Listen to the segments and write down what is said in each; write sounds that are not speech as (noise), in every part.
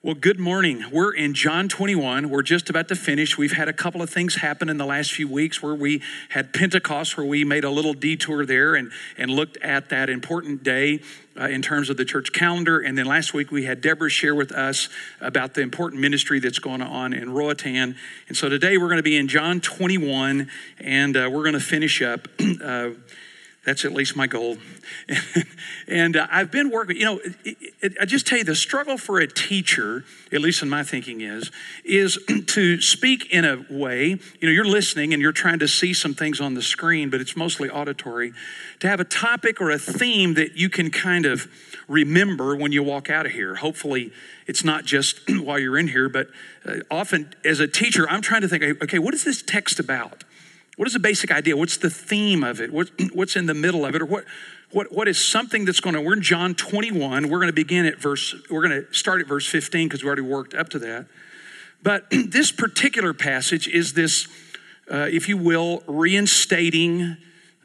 Well, good morning. We're in John 21. We're just about to finish. We've had a couple of things happen in the last few weeks where we had Pentecost, where we made a little detour there and, and looked at that important day uh, in terms of the church calendar. And then last week we had Deborah share with us about the important ministry that's going on in Roatan. And so today we're going to be in John 21 and uh, we're going to finish up. (clears throat) Uh, that's at least my goal. (laughs) and uh, I've been working, you know, it, it, I just tell you the struggle for a teacher, at least in my thinking, is, is (clears throat) to speak in a way, you know, you're listening and you're trying to see some things on the screen, but it's mostly auditory, to have a topic or a theme that you can kind of remember when you walk out of here. Hopefully, it's not just (clears throat) while you're in here, but uh, often as a teacher, I'm trying to think, okay, what is this text about? What is the basic idea? What's the theme of it? What, (clears throat) what's in the middle of it? Or what, what, what is something that's going to, we're in John 21. We're going to begin at verse, we're going to start at verse 15 because we already worked up to that. But (clears throat) this particular passage is this, uh, if you will, reinstating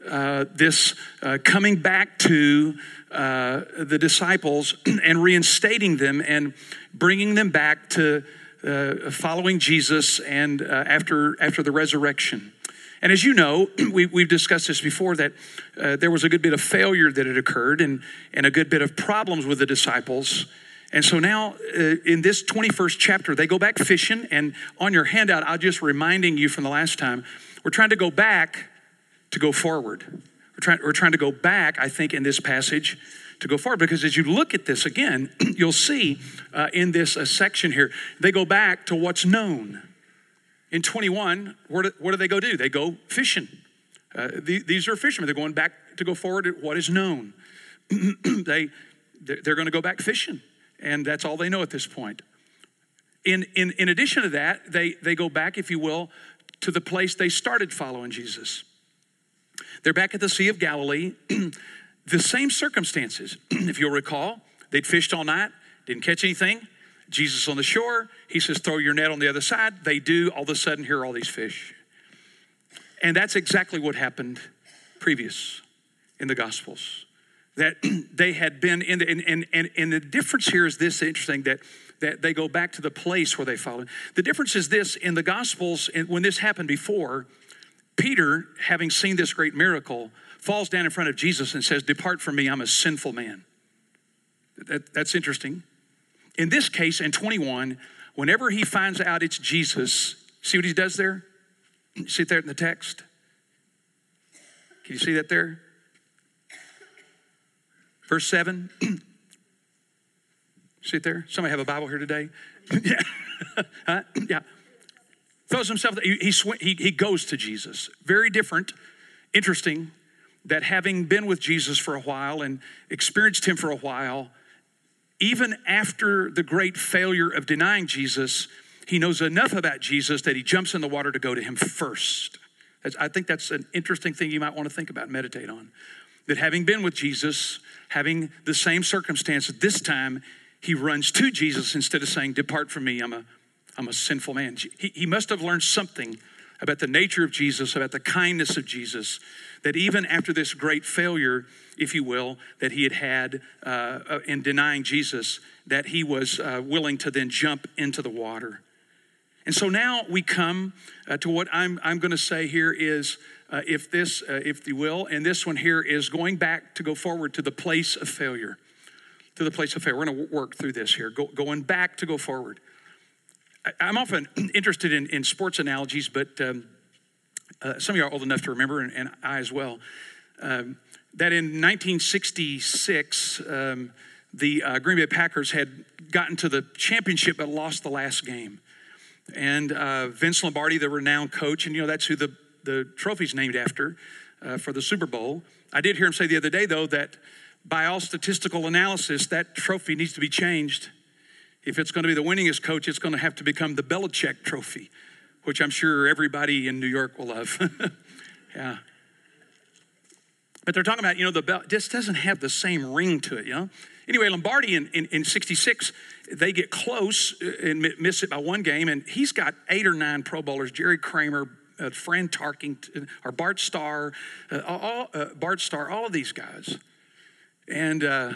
uh, this uh, coming back to uh, the disciples (clears throat) and reinstating them and bringing them back to uh, following Jesus and uh, after, after the resurrection. And as you know, (clears throat) we, have discussed this before that uh, there was a good bit of failure that had occurred and, and a good bit of problems with the disciples. And so now uh, in this 21st chapter, they go back fishing. And on your handout, I'll just reminding you from the last time, we're trying to go back to go forward. We're trying, we're trying to go back, I think, in this passage to go forward because as you look at this again, (clears throat) you'll see uh, in this uh, section here, they go back to what's known in 21, where do, what do they go do? They go fishing. Uh, the, these are fishermen. They're going back to go forward at what is known. (clears throat) they, they're going to go back fishing, and that's all they know at this point. In, in, in addition to that, they, they go back, if you will, to the place they started following Jesus. They're back at the Sea of Galilee. (clears throat) the same circumstances. (clears throat) if you'll recall, they'd fished all night, didn't catch anything. Jesus on the shore, he says, throw your net on the other side. They do. All of a sudden, here are all these fish. And that's exactly what happened previous in the Gospels. That (clears throat) they had been in the, and, and, and, and the difference here is this interesting that, that they go back to the place where they followed. The difference is this in the Gospels, when this happened before, Peter, having seen this great miracle, falls down in front of Jesus and says, Depart from me, I'm a sinful man. That, that's interesting. In this case, in 21, whenever he finds out it's Jesus, see what he does there? See it there in the text? Can you see that there? Verse 7. (clears throat) see it there? Somebody have a Bible here today? (laughs) yeah. (laughs) huh? Yeah. Throws himself, he, he, he, he goes to Jesus. Very different, interesting that having been with Jesus for a while and experienced him for a while, even after the great failure of denying Jesus, he knows enough about Jesus that he jumps in the water to go to him first. I think that's an interesting thing you might want to think about, meditate on. That having been with Jesus, having the same circumstances, this time he runs to Jesus instead of saying, Depart from me, I'm a, I'm a sinful man. He, he must have learned something about the nature of Jesus, about the kindness of Jesus, that even after this great failure, if you will, that he had had uh, in denying Jesus, that he was uh, willing to then jump into the water. And so now we come uh, to what I'm, I'm going to say here is uh, if this, uh, if you will, and this one here is going back to go forward to the place of failure. To the place of failure. We're going to work through this here, go, going back to go forward. I, am often (clears throat) interested in, in sports analogies, but um, uh, some of you are old enough to remember, and, and I as well, um, that in 1966, um, the uh, Green Bay Packers had gotten to the championship but lost the last game. And uh, Vince Lombardi, the renowned coach, and you know that's who the, the trophy's named after uh, for the Super Bowl. I did hear him say the other day, though, that by all statistical analysis, that trophy needs to be changed. If it's going to be the winningest coach, it's going to have to become the Belichick trophy which I'm sure everybody in New York will love. (laughs) yeah. But they're talking about, you know, the belt just doesn't have the same ring to it, you know? Anyway, Lombardi in, in, in 66, they get close uh, and miss it by one game, and he's got eight or nine Pro Bowlers Jerry Kramer, uh, Fran Tarkenton, or Bart Starr, uh, all, uh, Bart Starr, all of these guys. And uh,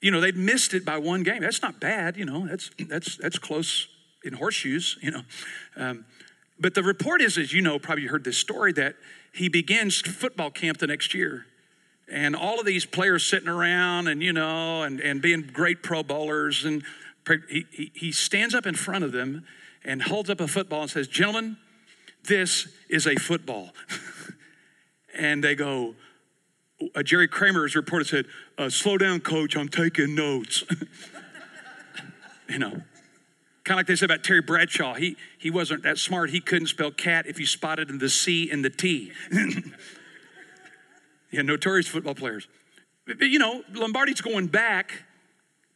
you know, they'd missed it by one game. That's not bad, you know, that's, that's, that's close in horseshoes, (laughs) you know. Um, but the report is, as you know, probably you heard this story, that he begins football camp the next year. And all of these players sitting around and, you know, and, and being great pro bowlers. And he, he, he stands up in front of them and holds up a football and says, Gentlemen, this is a football. (laughs) and they go, uh, Jerry Kramer's reporter said, uh, Slow down, coach, I'm taking notes. (laughs) you know, kind of like they said about Terry Bradshaw. He, he wasn't that smart. He couldn't spell cat if you spotted the C and the T. (laughs) yeah, notorious football players. But, you know, Lombardi's going back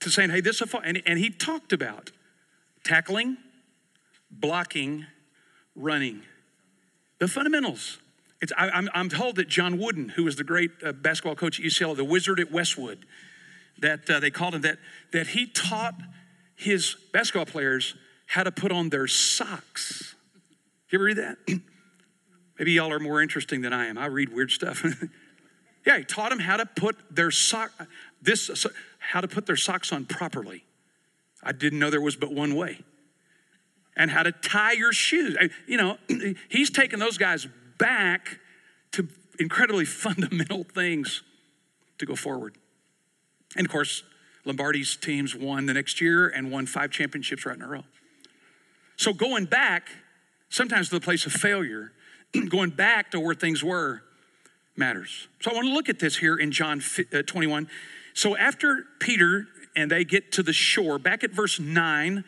to saying, hey, this is a. And, and he talked about tackling, blocking, running. The fundamentals. It's, I, am I'm, I'm told that John Wooden, who was the great uh, basketball coach at UCLA, the wizard at Westwood, that uh, they called him that, that he taught his basketball players how to put on their socks. You ever read that? (clears throat) Maybe y'all are more interesting than I am. I read weird stuff. (laughs) yeah, he taught them how to put their sock this how to put their socks on properly. I didn't know there was but one way and how to tie your shoes. You know, (clears throat) he's taking those guys back to incredibly (laughs) fundamental things to go forward. And of course, Lombardi's teams won the next year and won five championships right in a row. So going back, sometimes to the place of failure, (clears throat) going back to where things were matters. So I want to look at this here in John uh, 21. So after Peter and they get to the shore, back at verse 9,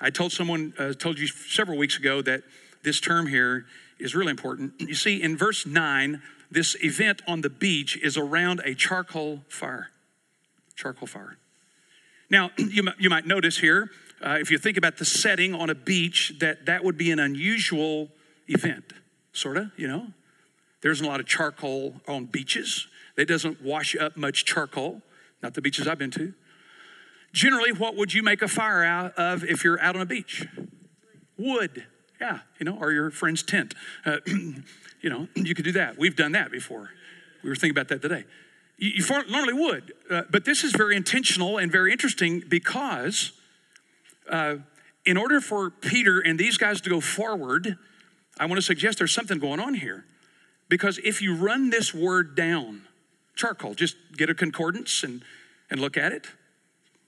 I told someone, uh, told you several weeks ago that this term here is really important. You see, in verse 9, this event on the beach is around a charcoal fire. Charcoal fire. Now, (clears throat) you, you might notice here, uh, if you think about the setting on a beach, that that would be an unusual event, sort of, you know? there isn't a lot of charcoal on beaches. It doesn't wash up much charcoal, not the beaches I've been to. Generally, what would you make a fire out of if you're out on a beach? Wood. Yeah, you know, or your friend's tent. Uh, (clears throat) you know, (clears throat) you could do that. We've done that before. We were thinking about that today. You, you normally would, uh, but this is very intentional and very interesting because uh, in order for Peter and these guys to go forward, I want to suggest there's something going on here. Because if you run this word down, charcoal, just get a concordance and, and look at it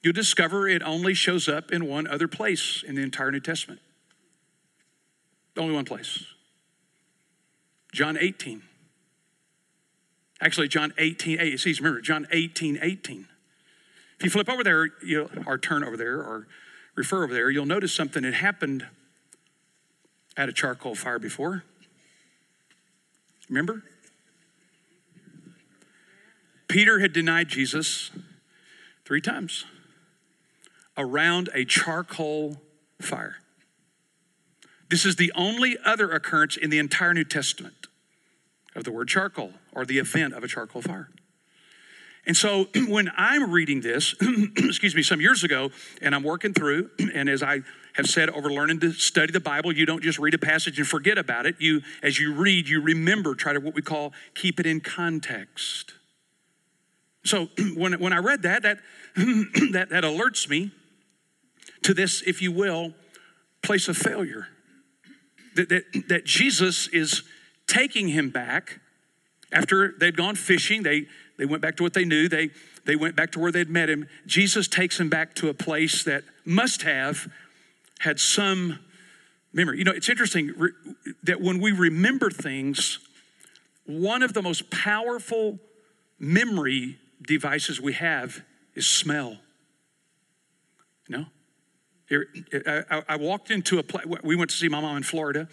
you'll discover it only shows up in one other place in the entire New Testament. Only one place. John 18. Actually, John 18, 8. See, remember, John 18, 18. If you flip over there, you or turn over there, or refer over there, you'll notice something that happened at a charcoal fire before. Remember? Peter had denied Jesus three times around a charcoal fire. This is the only other occurrence in the entire New Testament of the word charcoal or the event of a charcoal fire. And so (clears throat) when I'm reading this, (clears throat) excuse me, some years ago, and I'm working through, (clears throat) and as I have said over learning to study the Bible, you don't just read a passage and forget about it. You, as you read, you remember, try to what we call keep it in context. So when, when I read that, that, that, that alerts me to this, if you will, place of failure. That, that, that Jesus is taking him back after they'd gone fishing. They, they went back to what they knew, they, they went back to where they'd met him. Jesus takes him back to a place that must have had some memory. You know, it's interesting that when we remember things, one of the most powerful memory devices we have is smell. You know? I, walked into a place, we went to see my mom in Florida,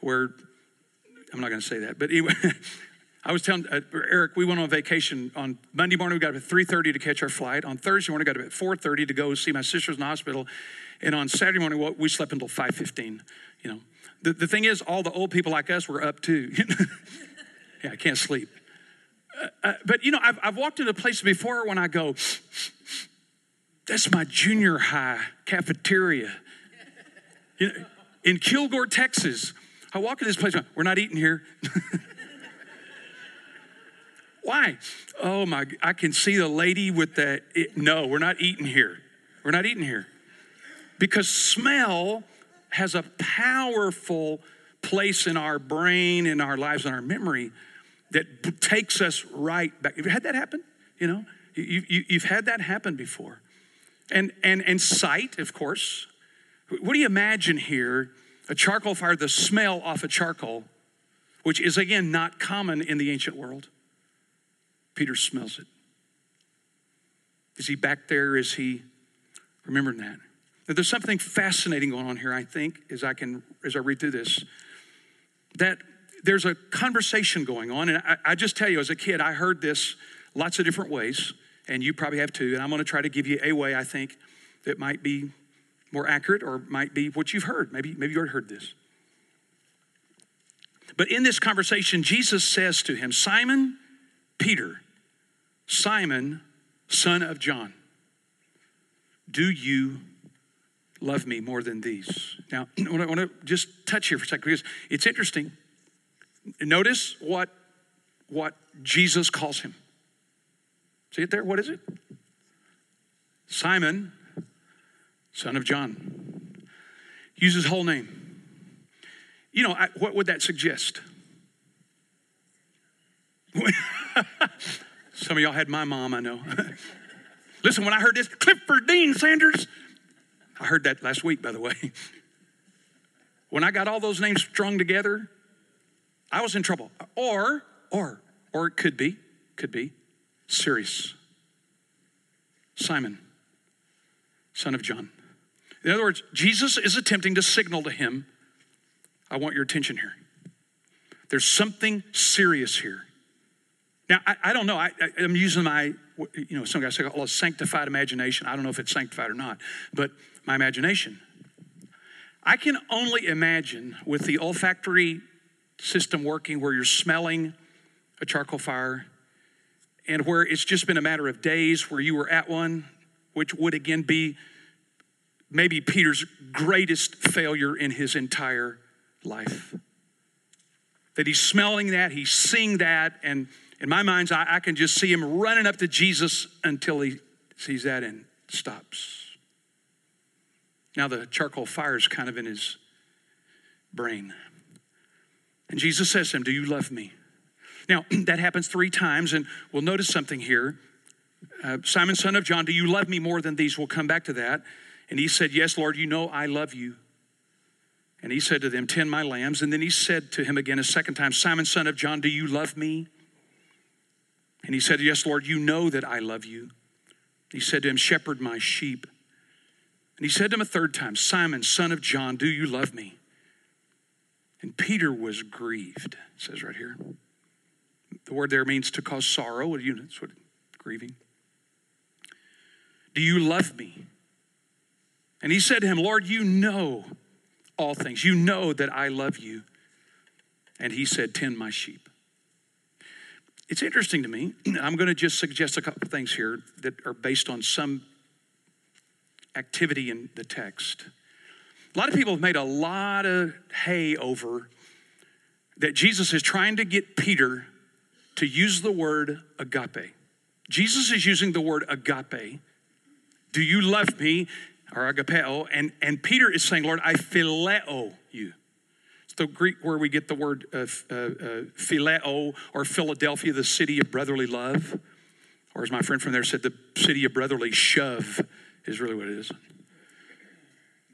where, I'm not going to say that, but anyway, (laughs) I was telling uh, Eric, we went on vacation on Monday morning. We got up at 3:30 to catch our flight. On Thursday morning, we got up at 4:30 to go see my sister's in the hospital, and on Saturday morning, we slept until 5:15. You know, the, the thing is, all the old people like us were up too. (laughs) yeah, I can't sleep. Uh, uh, but you know, I've, I've walked into places before when I go, that's my junior high cafeteria. You know, in Kilgore, Texas, I walk in this place, we're not eating here. (laughs) Why? Oh my, I can see the lady with the, it, no, we're not eating here. We're not eating here. Because smell has a powerful place in our brain, in our lives, in our memory that takes us right back. Have you had that happen? You know, you, you, you've had that happen before. And, and, and sight, of course. What do you imagine here? A charcoal fire, the smell off of charcoal, which is again not common in the ancient world. Peter smells it. Is he back there? Is he remembering that? Now, there's something fascinating going on here, I think, as I can as I read through this. That there's a conversation going on, and I, I just tell you, as a kid, I heard this lots of different ways, and you probably have too. And I'm going to try to give you a way I think that might be more accurate or might be what you've heard. Maybe, maybe you already heard this. But in this conversation, Jesus says to him, Simon, Peter, Simon, son of John, do you love me more than these? Now, (clears throat) I want to just touch here for a second because it's interesting. Notice what, what Jesus calls him. See it there? What is it? Simon, son of John. Use his whole name. You know, I, what would that suggest? (laughs) Some of y'all had my mom, I know. (laughs) Listen, when I heard this, Clifford Dean Sanders, I heard that last week, by the way. (laughs) When I got all those names strung together, I was in trouble. Or, or, or it could be, could be, serious. Simon, son of John. In other words, Jesus is attempting to signal to him, I want your attention here. There's something serious here. Now, I, I don't know. I, am using my, you know, some guys say, oh, sanctified imagination. I don't know if it's sanctified or not, but my imagination. I can only imagine with the olfactory system working where you're smelling a charcoal fire and where it's just been a matter of days where you were at one, which would again be maybe Peter's greatest failure in his entire life. That he's smelling that, he's seeing that, and in my mind's eye, I can just see him running up to Jesus until he sees that and stops. Now the charcoal fire is kind of in his brain. And Jesus says to him, Do you love me? Now, (clears throat) that happens three times, and we'll notice something here. Uh, Simon, son of John, do you love me more than these? We'll come back to that. And he said, Yes, Lord, you know I love you. And he said to them, Tend my lambs. And then he said to him again a second time, Simon, son of John, do you love me? And he said, Yes, Lord, you know that I love you. He said to him, Shepherd my sheep. And he said to him a third time, Simon, son of John, do you love me? And Peter was grieved, says right here. The word there means to cause sorrow. What you know, what grieving. Do you love me? And he said to him, Lord, you know all things. You know that I love you. And he said, Tend my sheep. It's interesting to me. (clears throat) I'm going to just suggest a couple things here that are based on some activity in the text. A lot of people have made a lot of hay over that Jesus is trying to get Peter to use the word agape. Jesus is using the word agape. Do you love me? Or agapeo. And, and Peter is saying, Lord, I phileo you. It's the Greek where we get the word uh, uh, uh, phileo or Philadelphia, the city of brotherly love. Or as my friend from there said, the city of brotherly shove is really what it is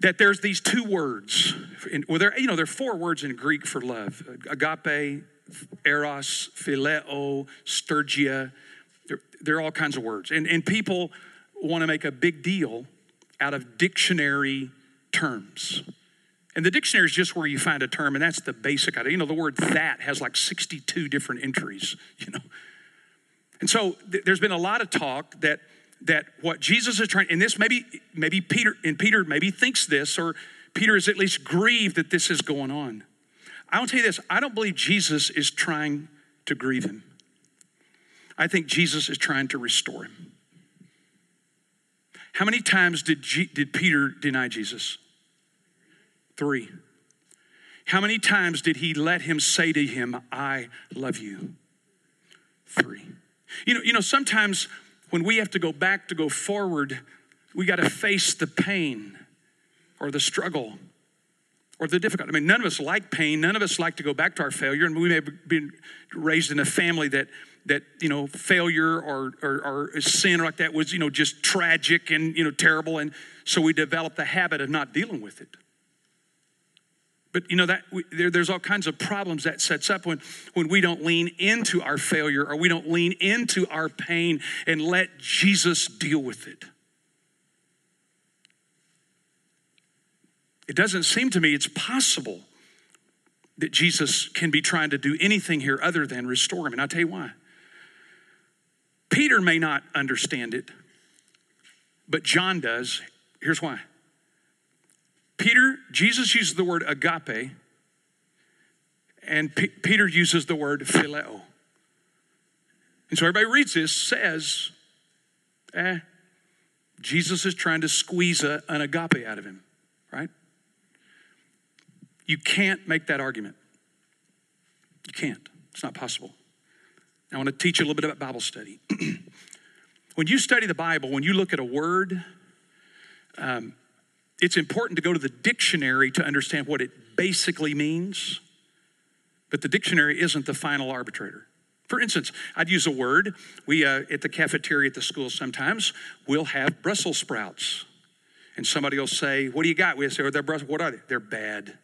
that there's these two words. In, well, there, you know, there are four words in Greek for love agape, eros, phileo, stergia. There, there are all kinds of words. And, and people want to make a big deal out of dictionary terms. And the dictionary is just where you find a term, and that's the basic idea. You know, the word that has like 62 different entries, (laughs) you know. And so th- there's been a lot of talk that that what Jesus is trying, and this maybe, maybe Peter, and Peter maybe thinks this, or Peter is at least grieved that this is going on. I will tell you this I don't believe Jesus is trying to grieve him. I think Jesus is trying to restore him. How many times did, G, did Peter deny Jesus? Three. How many times did he let him say to him, I love you? Three. You know, you know, sometimes when we have to go back to go forward, we got to face the pain or the struggle or the difficulty. I mean, none of us like pain. None of us like to go back to our failure. And we may have been raised in a family that that you know failure or, or, or sin or like that was you know just tragic and you know terrible, and so we develop the habit of not dealing with it. But you know that we, there, there's all kinds of problems that sets up when when we don't lean into our failure or we don't lean into our pain and let Jesus deal with it. It doesn't seem to me it's possible that Jesus can be trying to do anything here other than restore him. And I'll tell you why. Peter may not understand it, but John does. Here's why. Peter, Jesus uses the word agape, and P- Peter uses the word phileo. And so everybody reads this, says, eh, Jesus is trying to squeeze a, an agape out of him, right? You can't make that argument. You can't. It's not possible. I want to teach you a little bit about Bible study. (clears throat) when you study the Bible, when you look at a word, um, it's important to go to the dictionary to understand what it basically means, but the dictionary isn't the final arbitrator. For instance, I'd use a word. We, uh, at the cafeteria at the school, sometimes we'll have Brussels sprouts. And somebody will say, What do you got? We say, oh, they're Brussels. What are they? They're bad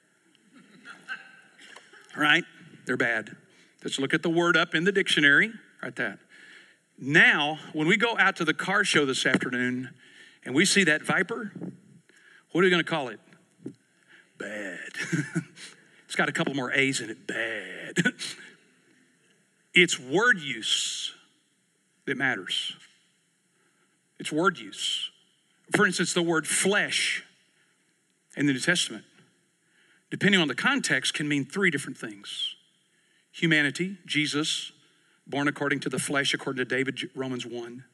right? They're bad. Let's look at the word up in the dictionary, right that. Now, when we go out to the car show this afternoon and we see that Viper, what are we going to call it? Bad. (laughs) it's got a couple more A's in it. Bad. (laughs) it's word use that matters. It's word use. For instance, the word flesh in the New Testament depending on the context, can mean three different things humanity, Jesus, born according to the flesh, according to David, Romans 1.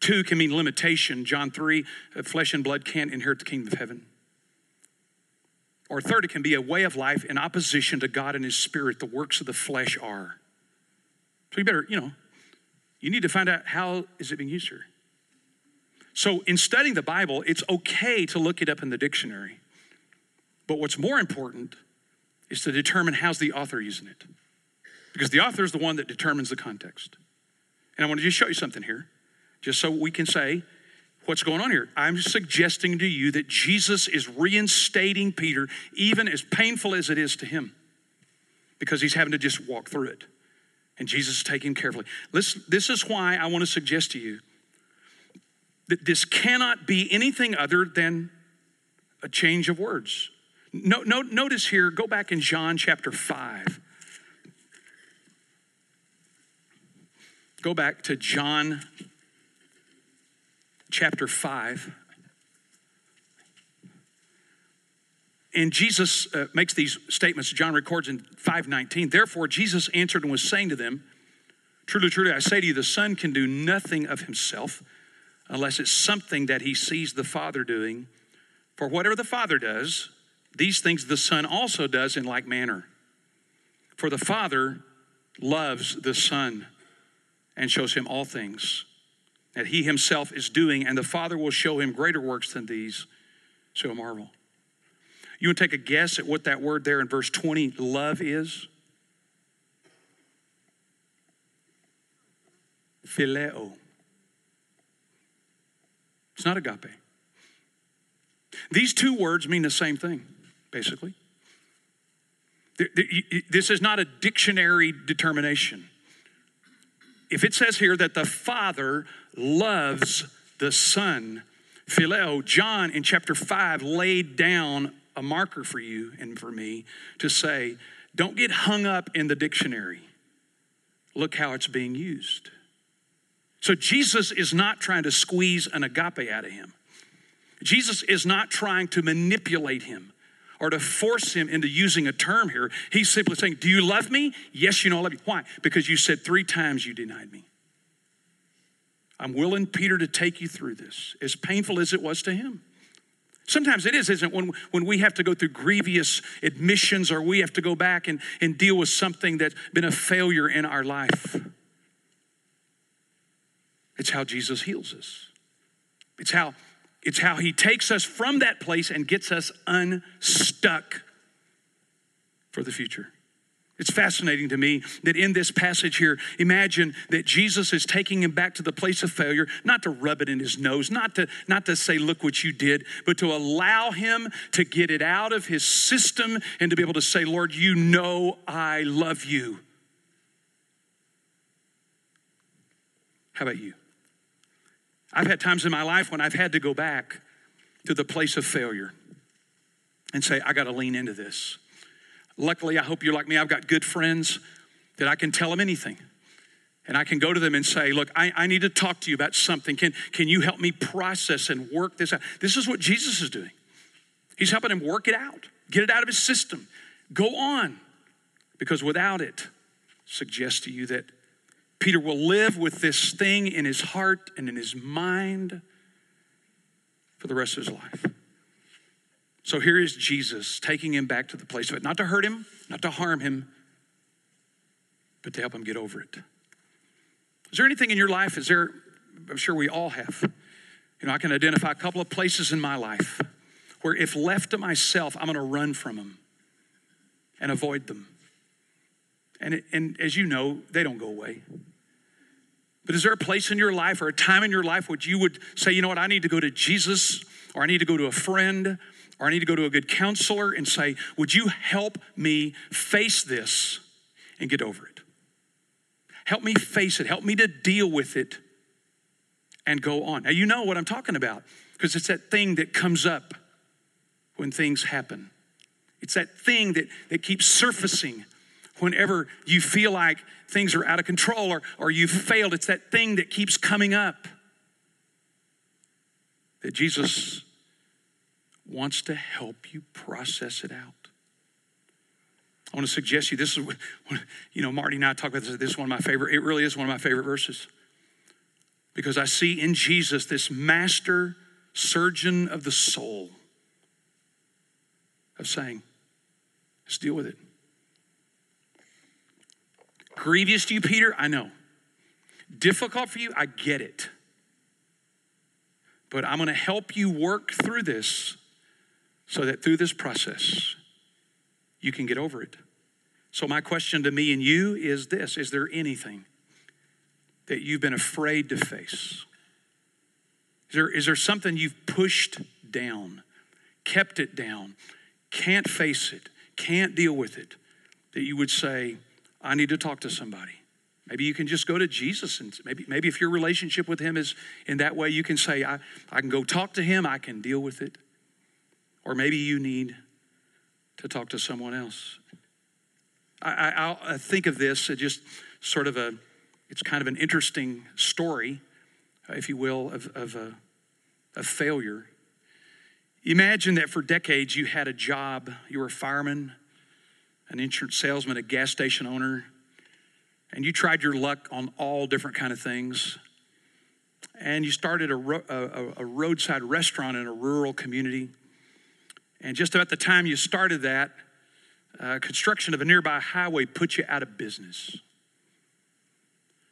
Two can mean limitation, John 3, uh, flesh and blood can't inherit the kingdom of heaven. Or third, it can be a way of life in opposition to God and His Spirit, the works of the flesh are. So you better, you know, you need to find out how is it being used here. So in studying the Bible, it's okay to look it up in the dictionary. But what's more important is to determine how's the author using it. Because the author is the one that determines the context. And I want to just show you something here, just so we can say what's going on here. I'm suggesting to you that Jesus is reinstating Peter, even as painful as it is to him, because he's having to just walk through it. And Jesus is taking carefully. Listen, this is why I want to suggest to you that this cannot be anything other than a change of words. No, no, notice here, go back in John chapter 5. Go back to John chapter 5. And Jesus uh, makes these statements, John records in 519. Therefore, Jesus answered and was saying to them, Truly, truly, I say to you, the Son can do nothing of himself unless it's something that he sees the Father doing. For whatever the Father does, these things the Son also does in like manner. For the Father loves the Son and shows him all things that he himself is doing, and the Father will show him greater works than these, so marvel. You want to take a guess at what that word there in verse 20, love is? Phileo. It's not agape. These two words mean the same thing basically. This is not a dictionary determination. If it says here that the Father loves the Son, Phileo, John in chapter 5 laid down a marker for you and for me to say, don't get hung up in the dictionary. Look how it's being used. So Jesus is not trying to squeeze an agape out of him. Jesus is not trying to manipulate him or to force him into using a term here. He's simply saying, Do you love me? Yes, you know I love you. Why? Because you said three times you denied me. I'm willing, Peter, to take you through this, as painful as it was to him. Sometimes it is, isn't it? When, when we have to go through grievous admissions or we have to go back and, and deal with something that's been a failure in our life. It's how Jesus heals us. It's how, it's how he takes us from that place and gets us unstuck for the future. It's fascinating to me that in this passage here, imagine that Jesus is taking him back to the place of failure, not to rub it in his nose, not to, not to say, look what you did, but to allow him to get it out of his system and to be able to say, Lord, you know I love you. How about you? I've had times in my life when I've had to go back to the place of failure and say, I got to lean into this. Luckily, I hope you're like me. I've got good friends that I can tell them anything. And I can go to them and say, Look, I, I need to talk to you about something. Can, can you help me process and work this out? This is what Jesus is doing. He's helping him work it out, get it out of his system. Go on. Because without it, suggest to you that Peter will live with this thing in his heart and in his mind for the rest of his life. So here is Jesus taking him back to the place of it, not to hurt him, not to harm him, but to help him get over it. Is there anything in your life? Is there, I'm sure we all have. You know, I can identify a couple of places in my life where if left to myself, I'm going to run from them and avoid them. And, and as you know, they don't go away. But is there a place in your life or a time in your life which you would say, you know what, I need to go to Jesus or I need to go to a friend or I need to go to a good counselor and say, Would you help me face this and get over it? Help me face it, help me to deal with it and go on. Now, you know what I'm talking about because it's that thing that comes up when things happen. It's that thing that, that keeps surfacing whenever you feel like things are out of control or, or you've failed. It's that thing that keeps coming up that Jesus wants to help you process it out. I want to suggest you this is, you know, Marty and I talk about this. This is one of my favorite, it really is one of my favorite verses. Because I see in Jesus this master surgeon of the soul of saying, let's deal with it. Grievous to you, Peter? I know. Difficult for you? I get it. But I'm going to help you work through this so that through this process, you can get over it. So, my question to me and you is this Is there anything that you've been afraid to face? Is there, is there something you've pushed down, kept it down, can't face it, can't deal with it, that you would say, I need to talk to somebody? Maybe you can just go to Jesus and maybe, maybe if your relationship with him is in that way, you can say, I, I can go talk to him, I can deal with it. Or maybe you need to talk to someone else. I, I, I think of this as just sort of a, it's kind of an interesting story, if you will, of, of a, a failure. Imagine that for decades you had a job, you were a fireman, an insurance salesman, a gas station owner, and you tried your luck on all different kind of things. And you started a, a, a roadside restaurant in a rural community and just about the time you started that, uh, construction of a nearby highway put you out of business.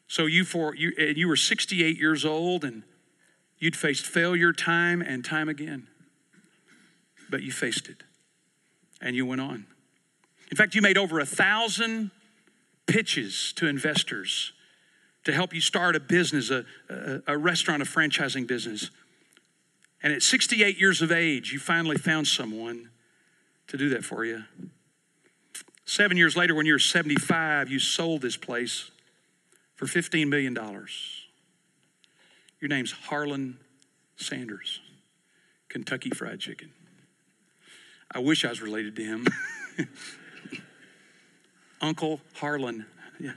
So you for you and you were 68 years old and you'd faced failure time and time again. But you faced it. And you went on. In fact, you made over a thousand pitches to investors to help you start a business, a, a, a restaurant, a franchising business. And at 68 years of age, you finally found someone to do that for you. Seven years later, when you're 75, you sold this place for $15 million. Your name's Harlan Sanders, Kentucky Fried Chicken. I wish I was related to him. (laughs) Uncle Harlan. Yeah.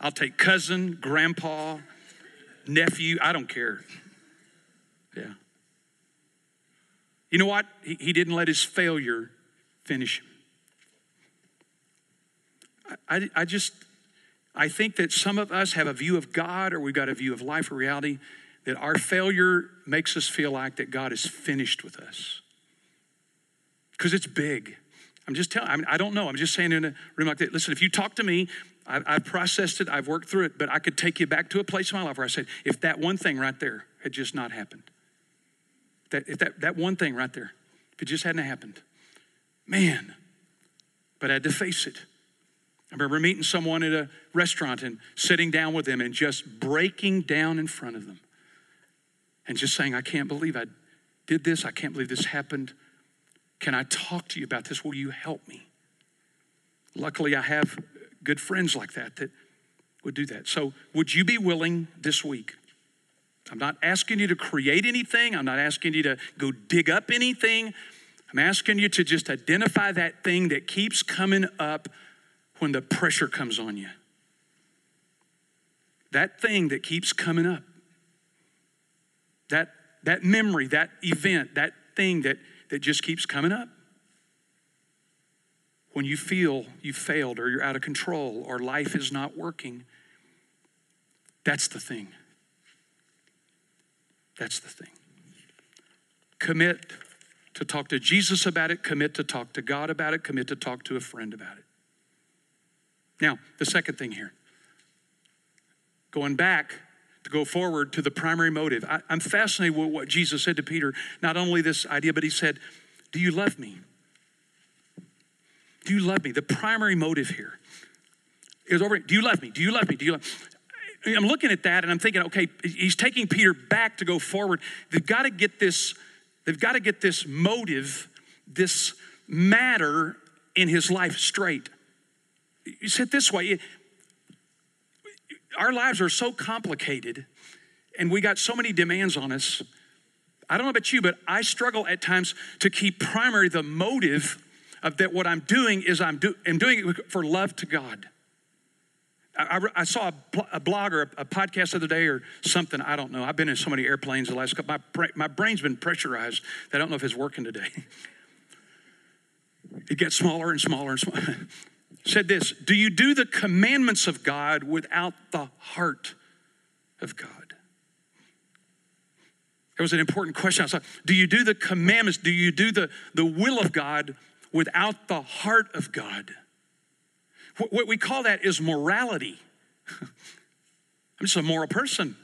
I'll take cousin, grandpa, nephew, I don't care. Yeah. You know what? He, he didn't let his failure finish him. I, I, I just, I think that some of us have a view of God or we've got a view of life or reality that our failure makes us feel like that God is finished with us. Because it's big. I'm just telling, I, mean, I don't know. I'm just saying in a room like that. Listen, if you talk to me I, I've processed it, I've worked through it, but I could take you back to a place in my life where I said, if that one thing right there had just not happened, that, if that, that one thing right there, if it just hadn't happened, man, but I had to face it. I remember meeting someone at a restaurant and sitting down with them and just breaking down in front of them and just saying, I can't believe I did this. I can't believe this happened. Can I talk to you about this? Will you help me? Luckily, I have good friends like that that would do that. So, would you be willing this week? I'm not asking you to create anything, I'm not asking you to go dig up anything. I'm asking you to just identify that thing that keeps coming up when the pressure comes on you. That thing that keeps coming up. That, that memory, that event, that thing that, that just keeps coming up when you feel you've failed or you're out of control or life is not working. That's the thing. That's the thing. Commit to talk to Jesus about it, commit to talk to God about it, commit to talk to a friend about it. Now, the second thing here going back go forward to the primary motive. I, am fascinated with what Jesus said to Peter. Not only this idea, but he said, Do you love me? Do you love me? The primary motive here is over. Do you love me? Do you love me? Do you love me? I'm looking at that and I'm thinking, okay, he's taking Peter back to go forward. They've got to get this, they've got to get this motive, this matter in his life straight. You said this way our lives are so complicated and we got so many demands on us. I don't know about you, but I struggle at times to keep primary the motive of that what I'm doing is I'm, do, I'm doing it for love to God. I, I, saw a, a, blog or a, podcast the other day or something. I don't know. I've been in so many airplanes the last couple. My, my brain's been pressurized I don't know if it's working today. (laughs) it gets smaller and smaller and smaller. (laughs) Said this Do you do the commandments of God without the heart of God? It was an important question. I like, Do you do the commandments? Do you do the, the will of God without the heart of God. What we call that is morality. (laughs) I'm just a moral person.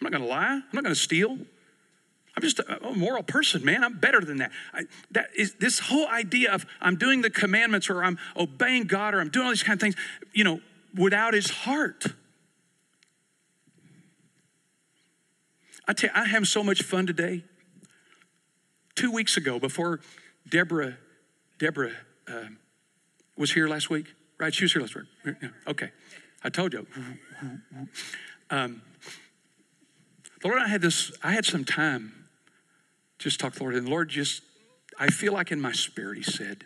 I'm not going to lie. I'm not going to steal. I'm just a, moral person, man. I'm better than that. I, that is this whole idea of I'm doing the commandments or I'm obeying God or I'm doing all these kind of things, you know, without his heart. I tell you, I have so much fun today. Two weeks ago, before Deborah Deborah uh, was here last week, right? She was here last week. Okay. I told you. Um, the Lord, I had this, I had some time just talk to the Lord. And the Lord just, I feel like in my spirit, He said,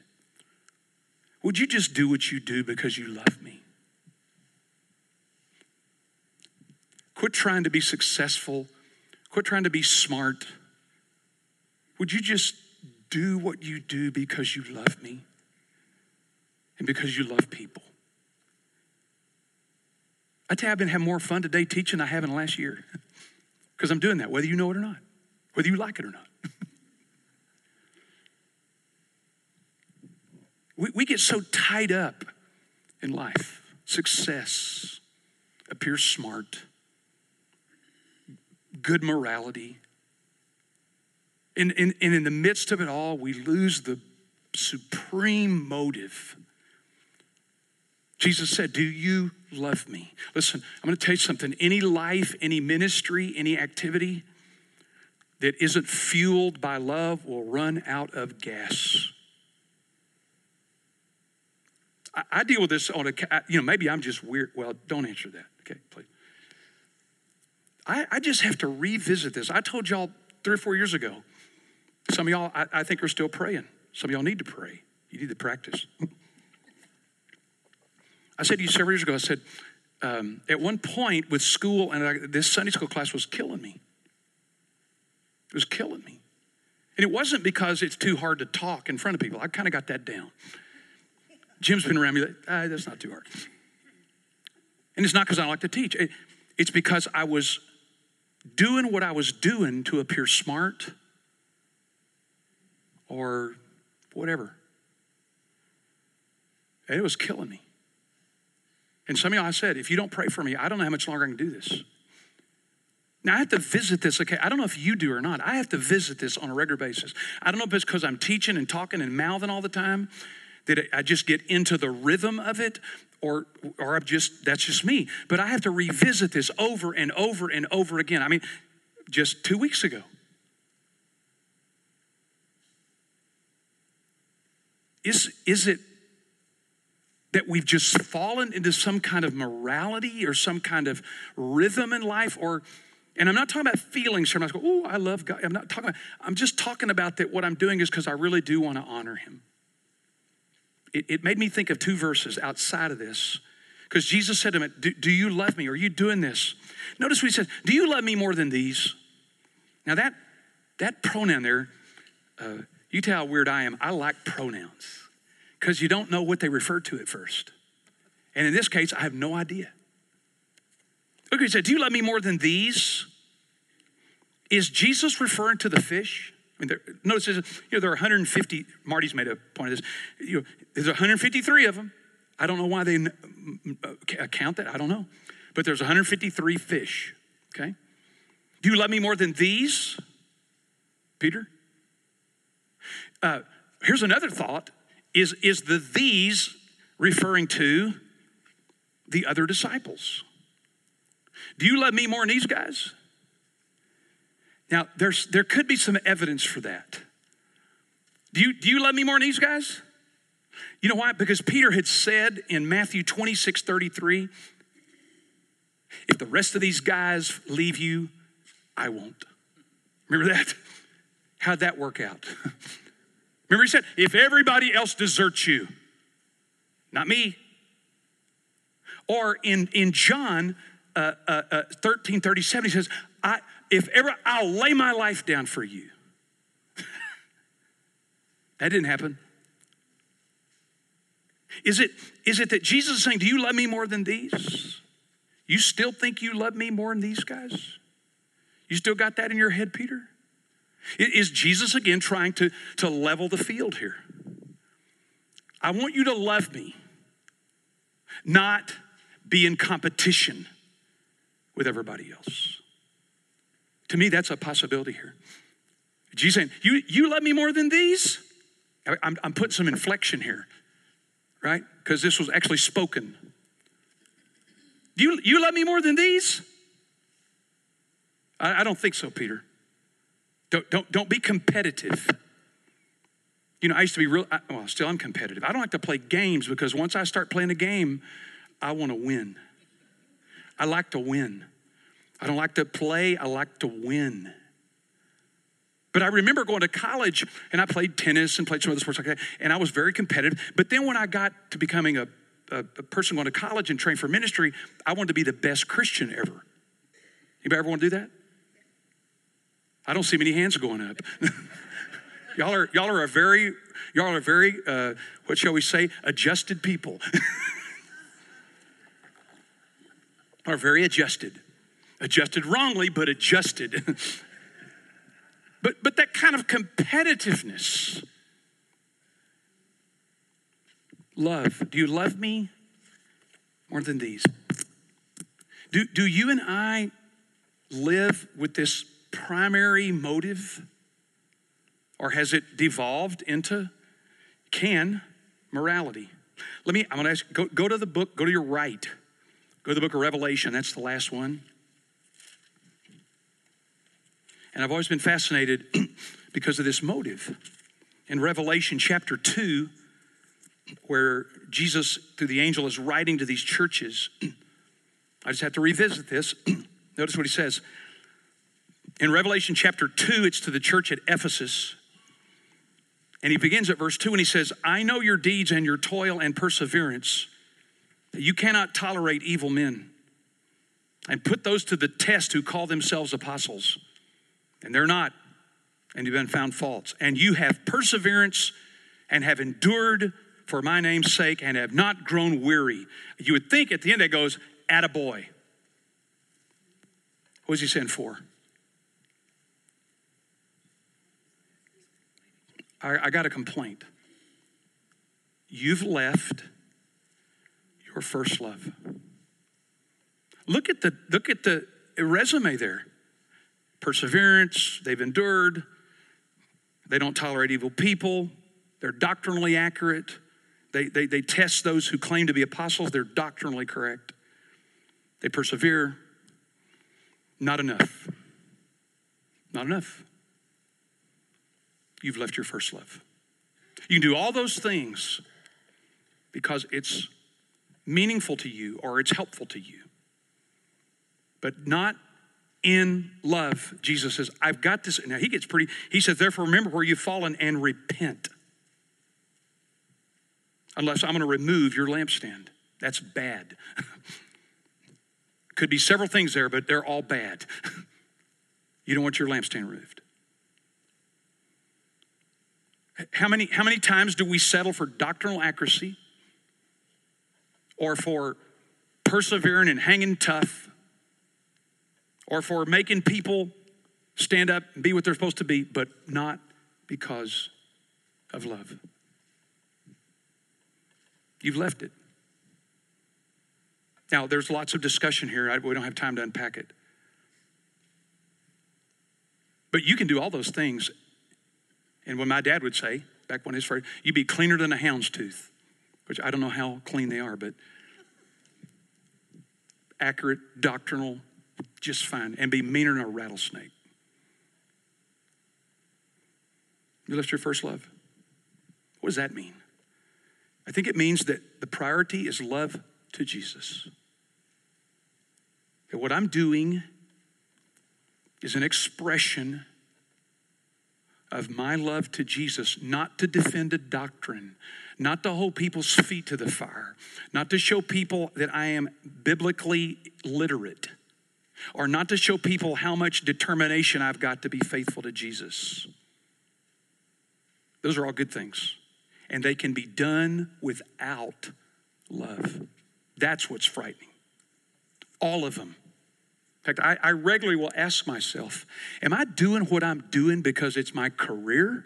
Would you just do what you do because you love me? Quit trying to be successful. Quit trying to be smart. Would you just do what you do because you love me and because you love people. I tell you, I've been having more fun today teaching than I have in the last year (laughs) because I'm doing that, whether you know it or not, whether you like it or not. We, we get so tied up in life success, appear smart, good morality and, and, and in the midst of it all, we lose the supreme motive. Jesus said, Do you love me? Listen, I'm going to tell you something. Any life, any ministry, any activity that isn't fueled by love will run out of gas. I, deal with this on a, you know, maybe I'm just weird. Well, don't answer that, okay, please. I, I just have to revisit this. I told y'all three or four years ago some of y'all, I, I think, are still praying. Some of y'all need to pray. You need to practice. I said to you several years ago, I said, um, at one point with school, and I, this Sunday school class was killing me. It was killing me. And it wasn't because it's too hard to talk in front of people. I kind of got that down. Jim's been around me, like, ah, that's not too hard. And it's not because I like to teach, it, it's because I was doing what I was doing to appear smart or whatever. And it was killing me. And some of y'all, I said, if you don't pray for me, I don't know how much longer I can do this. Now, I have to visit this, okay? I don't know if you do or not. I have to visit this on a regular basis. I don't know if it's because I'm teaching and talking and mouthing all the time that I just get into the rhythm of it or or I'm just that's just me. But I have to revisit this over and over and over again. I mean, just 2 weeks ago. Is is it that we've just fallen into some kind of morality or some kind of rhythm in life or and I'm not talking about feelings here. I'm not going, oh, I love God. I'm not talking about, I'm just talking about that what I'm doing is because I really do want to honor him. It, it, made me think of two verses outside of this. Because Jesus said to him, do, do you love me? Are you doing this? Notice what he says, Do you love me more than these? Now that that pronoun there, uh, you tell how weird I am. I like pronouns because you don't know what they refer to at first. And in this case, I have no idea. Look, he said, Do you love me more than these? Is Jesus referring to the fish? I mean, there, notice, you know, there are 150, Marty's made a point of this. You know, there's 153 of them. I don't know why they count that. I don't know. But there's 153 fish, okay? Do you love me more than these, Peter? Uh, here's another thought is, is the these referring to the other disciples? Do you love me more than these guys? Now, there's, there could be some evidence for that. Do you, do you love me more than these guys? You know why? Because Peter had said in Matthew 26 33, if the rest of these guys leave you, I won't. Remember that? How'd that work out? (laughs) Remember, he said, if everybody else deserts you, not me. Or in, in John uh, uh, uh, 13 37, he says, I, if ever I'll lay my life down for you. (laughs) that didn't happen. Is it, is it that Jesus is saying, Do you love me more than these? You still think you love me more than these guys? You still got that in your head, Peter? Is Jesus again trying to, to level the field here? I want you to love me, not be in competition with everybody else. To me, that's a possibility here. Jesus saying, You, you love me more than these? I'm, I'm putting some inflection here, right? Because this was actually spoken. Do you, you love me more than these? I, I don't think so, Peter. Don't, don't, don't be competitive. You know, I used to be real, I, well, still I'm competitive. I don't like to play games because once I start playing a game, I want to win. I like to win. I don't like to play, I like to win. But I remember going to college and I played tennis and played some other sports like that, and I was very competitive. But then when I got to becoming a, a, a person going to college and train for ministry, I wanted to be the best Christian ever. Anybody ever want to do that? I don't see many hands going up. (laughs) y'all are y'all are a very y'all are very uh, what shall we say adjusted people. (laughs) are very adjusted, adjusted wrongly, but adjusted. (laughs) but but that kind of competitiveness. Love. Do you love me more than these? Do, do you and I live with this primary motive? Or has it devolved into can morality? Let me, I'm gonna ask, go, go to the book, go to your right. Go to the book of Revelation, that's the last one. And I've always been fascinated (clears throat) because of this motive. In Revelation chapter 2, where Jesus, through the angel, is writing to these churches, (clears throat) I just have to revisit this. (clears throat) Notice what he says. In Revelation chapter 2, it's to the church at Ephesus. And he begins at verse 2 and he says, I know your deeds and your toil and perseverance, that you cannot tolerate evil men. And put those to the test who call themselves apostles. And they're not, and you've been found false. And you have perseverance and have endured for my name's sake and have not grown weary. You would think at the end that goes, attaboy. What was he saying for? I, I got a complaint. You've left your first love. Look at the look at the resume there. Perseverance, they've endured, they don't tolerate evil people, they're doctrinally accurate. They, they, they test those who claim to be apostles, they're doctrinally correct. They persevere. Not enough. Not enough. You've left your first love. You can do all those things because it's meaningful to you or it's helpful to you, but not in love. Jesus says, I've got this. Now he gets pretty, he says, therefore remember where you've fallen and repent. Unless I'm going to remove your lampstand. That's bad. (laughs) Could be several things there, but they're all bad. (laughs) you don't want your lampstand removed. How many, how many times do we settle for doctrinal accuracy or for persevering and hanging tough or for making people stand up and be what they're supposed to be, but not because of love? You've left it. Now, there's lots of discussion here. We don't have time to unpack it. But you can do all those things. And what my dad would say, back when his first, you'd be cleaner than a hound's tooth, which I don't know how clean they are, but accurate, doctrinal, just fine, and be meaner than a rattlesnake. You left your first love. What does that mean? I think it means that the priority is love to Jesus. That what I'm doing is an expression of my love to Jesus, not to defend a doctrine, not to hold people's feet to the fire, not to show people that I am biblically literate, or not to show people how much determination I've got to be faithful to Jesus. Those are all good things, and they can be done without love. That's what's frightening. All of them. In fact, I, I regularly will ask myself, am I doing what I'm doing because it's my career?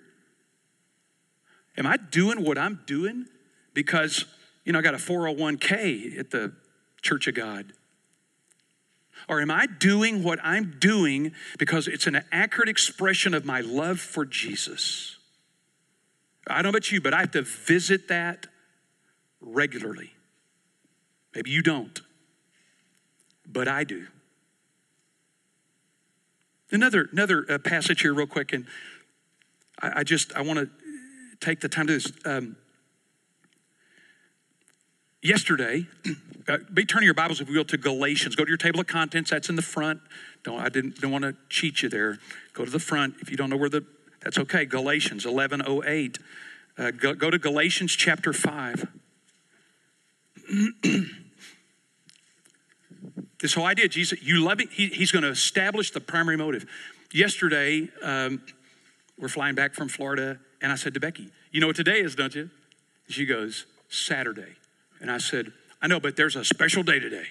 Am I doing what I'm doing because, you know, I got a 401k at the Church of God? Or am I doing what I'm doing because it's an accurate expression of my love for Jesus? I don't know about you, but I have to visit that regularly. Maybe you don't, but I do. Another, another uh, passage here, real quick, and I, I just I want to take the time to this. Um, yesterday, uh, be turning your Bibles, if you will, to Galatians. Go to your table of contents. That's in the front. Don't I didn't don't want to cheat you there. Go to the front. If you don't know where the that's okay. Galatians eleven oh eight. Uh, go, go to Galatians chapter five. (clears throat) This whole idea, Jesus, you love it. He, he's going to establish the primary motive. Yesterday, um, we're flying back from Florida, and I said to Becky, You know what today is, don't you? She goes, Saturday. And I said, I know, but there's a special day today.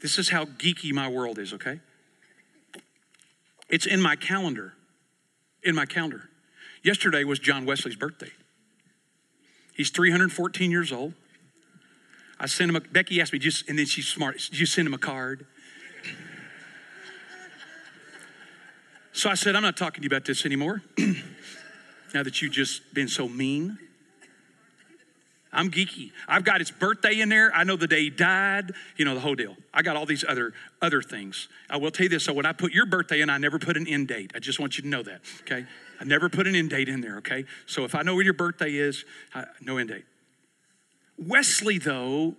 This is how geeky my world is, okay? It's in my calendar. In my calendar. Yesterday was John Wesley's birthday. He's 314 years old. I sent him a, Becky asked me, just, and then she's smart, did you send him a card? so I said, I'm not talking to you about this anymore. (clears throat) now that you've just been so mean. I'm geeky. I've got his birthday in there. I know the day he died, you know, the whole deal. I got all these other other things. I will tell you this. So when I put your birthday in, I never put an end date. I just want you to know that, okay? I never put an end date in there, okay? So if I know where your birthday is, I, no end date. Wesley, though,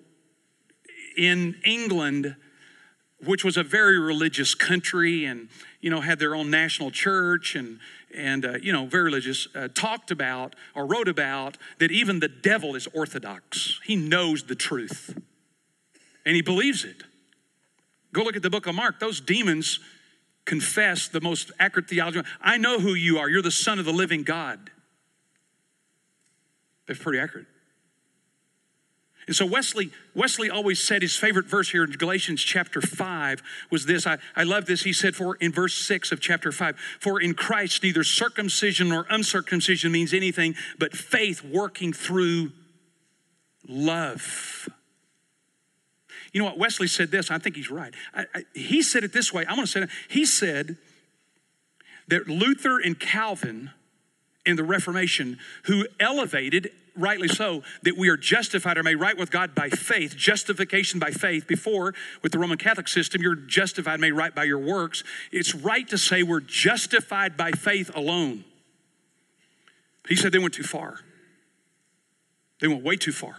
in England, which was a very religious country and, you know, had their own national church and, and uh, you know, very religious, uh, talked about or wrote about that even the devil is orthodox. He knows the truth and he believes it. Go look at the book of Mark. Those demons confess the most accurate theology. I know who you are. You're the son of the living God. That's pretty accurate. And so Wesley, Wesley always said his favorite verse here in Galatians chapter 5 was this. I, I love this. He said, for in verse 6 of chapter 5, for in Christ neither circumcision nor uncircumcision means anything but faith working through love. You know what? Wesley said this. I think he's right. I, I, he said it this way. I'm going to say it. He said that Luther and Calvin in the Reformation, who elevated, rightly so, that we are justified or made right with God by faith, justification by faith. Before, with the Roman Catholic system, you're justified, made right by your works. It's right to say we're justified by faith alone. He said they went too far. They went way too far.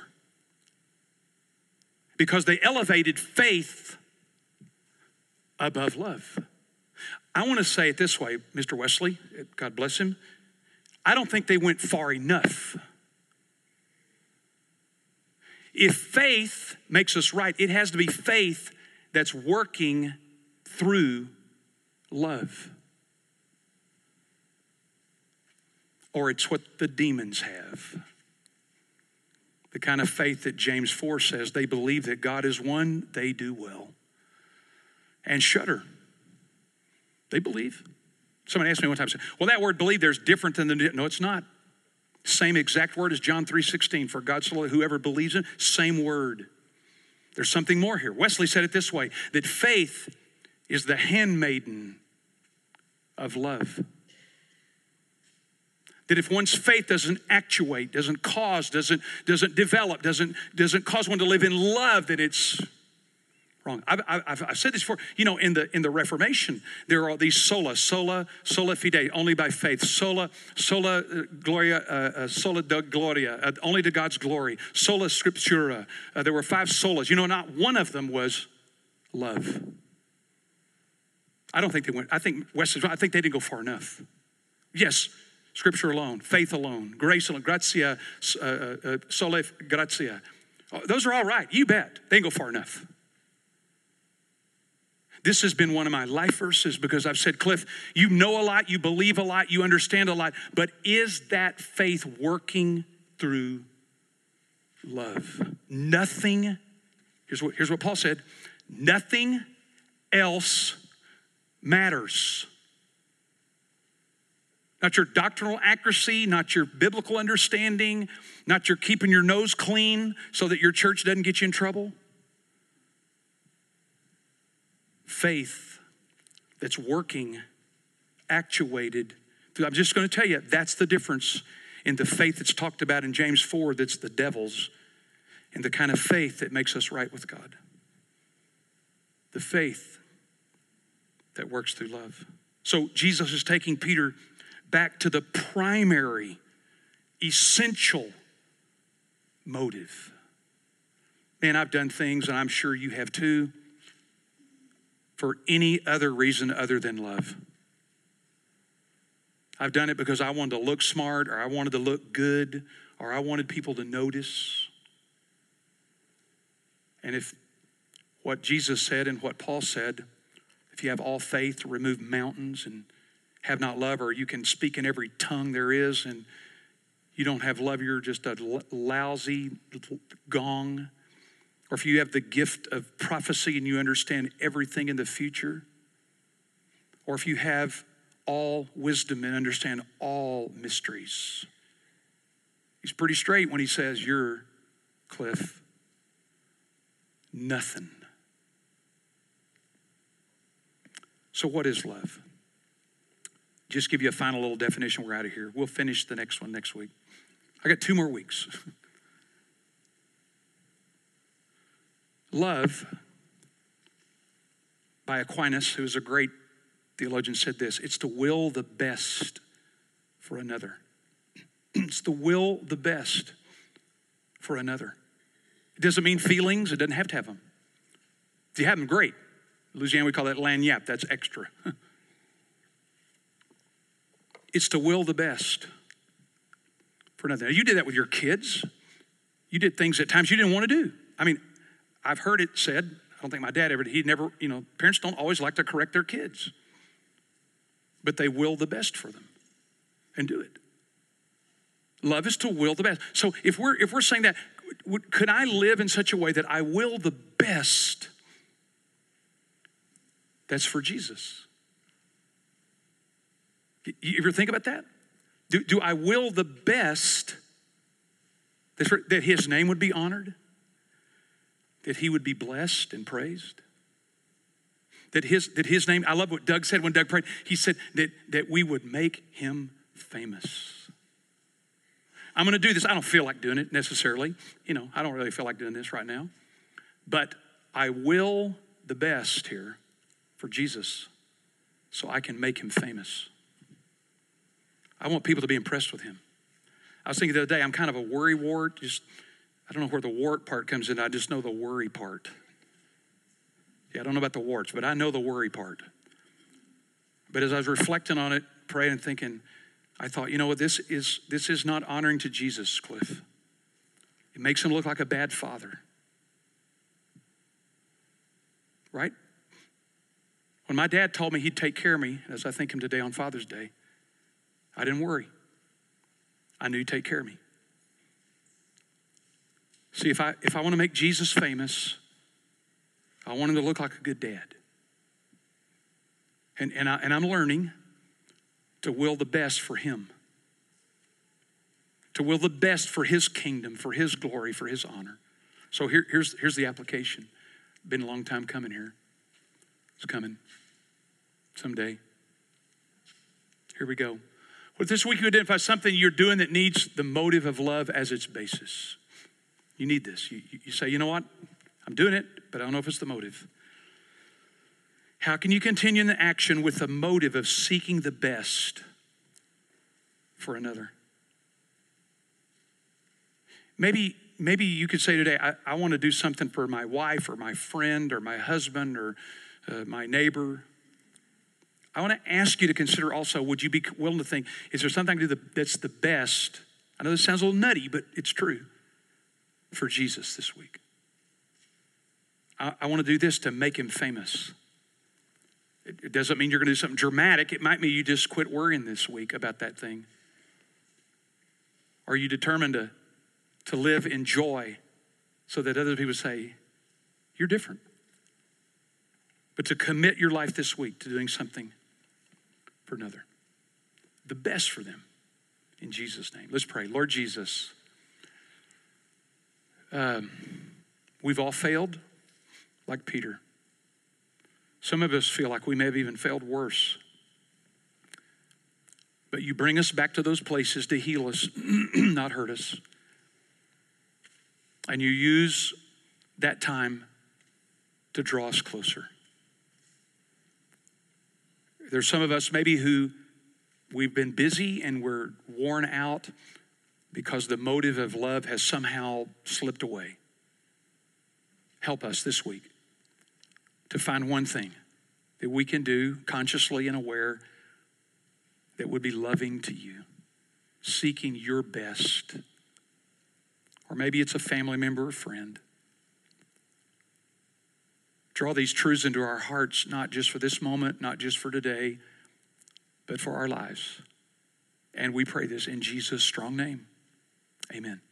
Because they elevated faith above love. I want to say it this way, Mr. Wesley, God bless him. I don't think they went far enough. If faith makes us right, it has to be faith that's working through love. Or it's what the demons have. The kind of faith that James 4 says they believe that God is one, they do well. And shudder. They believe. Somebody asked me one time, well, that word believe there's different than the, no, it's not. Same exact word as John 3.16, for God so whoever believes in, same word. There's something more here. Wesley said it this way, that faith is the handmaiden of love. That if one's faith doesn't actuate, doesn't cause, doesn't, doesn't develop, doesn't, doesn't cause one to live in love, that it's wrong. I've, I've, I've, said this before. You know, in the in the Reformation, there are these sola, sola, sola fide, only by faith. Sola, sola uh, gloria, uh, uh, sola de gloria, uh, only to God's glory. Sola scriptura. Uh, there were five solas. You know, not one of them was love. I don't think they went. I think West. I think they didn't go far enough. Yes, Scripture alone, faith alone, grace alone, gratia, uh, sole gratia. Those are all right. You bet. They didn't go far enough. This has been one of my life verses because I've said, Cliff, you know a lot, you believe a lot, you understand a lot, but is that faith working through love? Nothing, here's what, here's what Paul said nothing else matters. Not your doctrinal accuracy, not your biblical understanding, not your keeping your nose clean so that your church doesn't get you in trouble faith that's working, actuated. I'm just going to tell you that's the difference in the faith that's talked about in James 4 that's the devil's and the kind of faith that makes us right with God. The faith that works through love. So Jesus is taking Peter back to the primary, essential motive. Man, I've done things, and I'm sure you have too, for any other reason other than love. I've done it because I wanted to look smart or I wanted to look good or I wanted people to notice. And if what Jesus said and what Paul said, if you have all faith to remove mountains and have not love, or you can speak in every tongue there is and you don't have love, you're just a lousy gong or if you have the gift of prophecy and you understand everything in the future, or if you have all wisdom and understand all mysteries. He's pretty straight when he says, You're, Cliff, nothing. So, what is love? Just give you a final little definition. We're out of here. We'll finish the next one next week. I got two more weeks. (laughs) Love, by Aquinas, who was a great theologian, said this it's to will the best for another. (clears throat) it's to will the best for another. It doesn't mean feelings, it doesn't have to have them. If you have them, great. In Louisiana, we call that lagniappe, that's extra. (laughs) it's to will the best for another. Now, you did that with your kids. You did things at times you didn't want to do. I mean, I've heard it said, I don't think my dad ever. He never, you know, parents don't always like to correct their kids, but they will the best for them and do it. Love is to will the best. So if we're if we're saying that, could I live in such a way that I will the best? That's for Jesus. You ever think about that? Do, do I will the best that his name would be honored? That he would be blessed and praised. That his, that his name, I love what Doug said when Doug prayed. He said that, that we would make him famous. I'm going to do this. I don't feel like doing it necessarily. You know, I don't really feel like doing this right now. But I will the best here for Jesus so I can make him famous. I want people to be impressed with him. I was thinking the other day, I'm kind of a worry wart. Just, I don't know where the wart part comes in. I just know the worry part. Yeah, I don't know about the warts, but I know the worry part. But as I was reflecting on it, praying and thinking, I thought, you know what, this is this is not honoring to Jesus, Cliff. It makes him look like a bad father. Right? When my dad told me he'd take care of me, as I think him today on Father's Day, I didn't worry. I knew he'd take care of me. See, if I if I want to make Jesus famous, I want him to look like a good dad. And, and, I, and I'm learning to will the best for him, to will the best for his kingdom, for his glory, for his honor. So here, here's, here's the application. Been a long time coming here. It's coming someday. Here we go. Well, this week you identify something you're doing that needs the motive of love as its basis. You need this. You, you say, you know what? I'm doing it, but I don't know if it's the motive. How can you continue in the action with the motive of seeking the best for another? Maybe, maybe you could say today, I, I want to do something for my wife or my friend or my husband or uh, my neighbor. I want to ask you to consider also would you be willing to think, is there something can do that's the best? I know this sounds a little nutty, but it's true for Jesus this week. I, I want to do this to make him famous. It, it doesn't mean you're going to do something dramatic. It might mean you just quit worrying this week about that thing. Are you determined to, to live in joy so that other people say, You're different? But to commit your life this week to doing something for another, the best for them in Jesus' name. Let's pray. Lord Jesus, um, we've all failed like Peter. Some of us feel like we may have even failed worse. But you bring us back to those places to heal us, (clears throat) not hurt us. And you use that time to draw us closer. There's some of us maybe who we've been busy and we're worn out because the motive of love has somehow slipped away. Help us this week to find one thing that we can do consciously and aware that would be loving to you, seeking your best. Or maybe it's a family member or friend. Draw these truths into our hearts, not just for this moment, not just for today, but for our lives. And we pray this in Jesus' strong name. Amen.